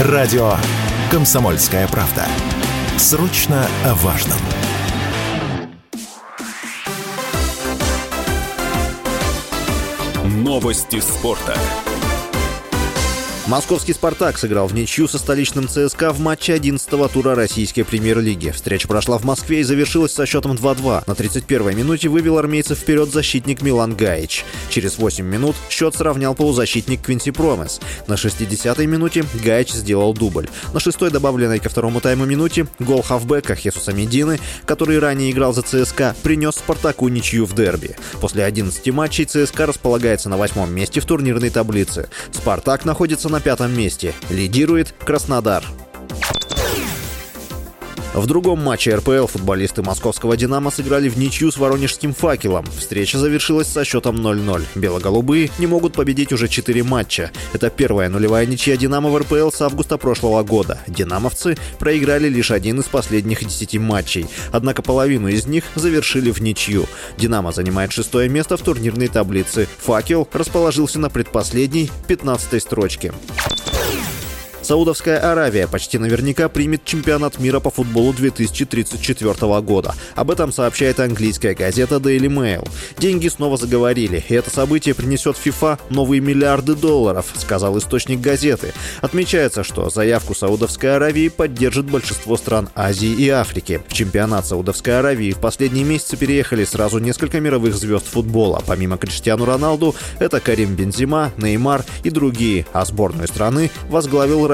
Радио «Комсомольская правда». Срочно о важном. Новости спорта. Московский «Спартак» сыграл в ничью со столичным ЦСКА в матче 11-го тура российской премьер-лиги. Встреча прошла в Москве и завершилась со счетом 2-2. На 31-й минуте вывел армейцев вперед защитник Милан Гаич. Через 8 минут счет сравнял полузащитник Квинси Промес. На 60-й минуте Гаич сделал дубль. На шестой добавленной ко второму тайму минуте гол хавбека Хесуса Медины, который ранее играл за ЦСКА, принес «Спартаку» ничью в дерби. После 11 матчей ЦСКА располагается на восьмом месте в турнирной таблице. «Спартак» находится на пятом месте. Лидирует Краснодар. В другом матче РПЛ футболисты московского «Динамо» сыграли в ничью с воронежским «Факелом». Встреча завершилась со счетом 0-0. Белоголубые не могут победить уже 4 матча. Это первая нулевая ничья «Динамо» в РПЛ с августа прошлого года. «Динамовцы» проиграли лишь один из последних 10 матчей. Однако половину из них завершили в ничью. «Динамо» занимает шестое место в турнирной таблице. «Факел» расположился на предпоследней, 15 строчке. Саудовская Аравия почти наверняка примет чемпионат мира по футболу 2034 года. Об этом сообщает английская газета Daily Mail. Деньги снова заговорили, и это событие принесет FIFA новые миллиарды долларов, сказал источник газеты. Отмечается, что заявку Саудовской Аравии поддержит большинство стран Азии и Африки. В чемпионат Саудовской Аравии в последние месяцы переехали сразу несколько мировых звезд футбола. Помимо Криштиану Роналду, это Карим Бензима, Неймар и другие, а сборную страны возглавил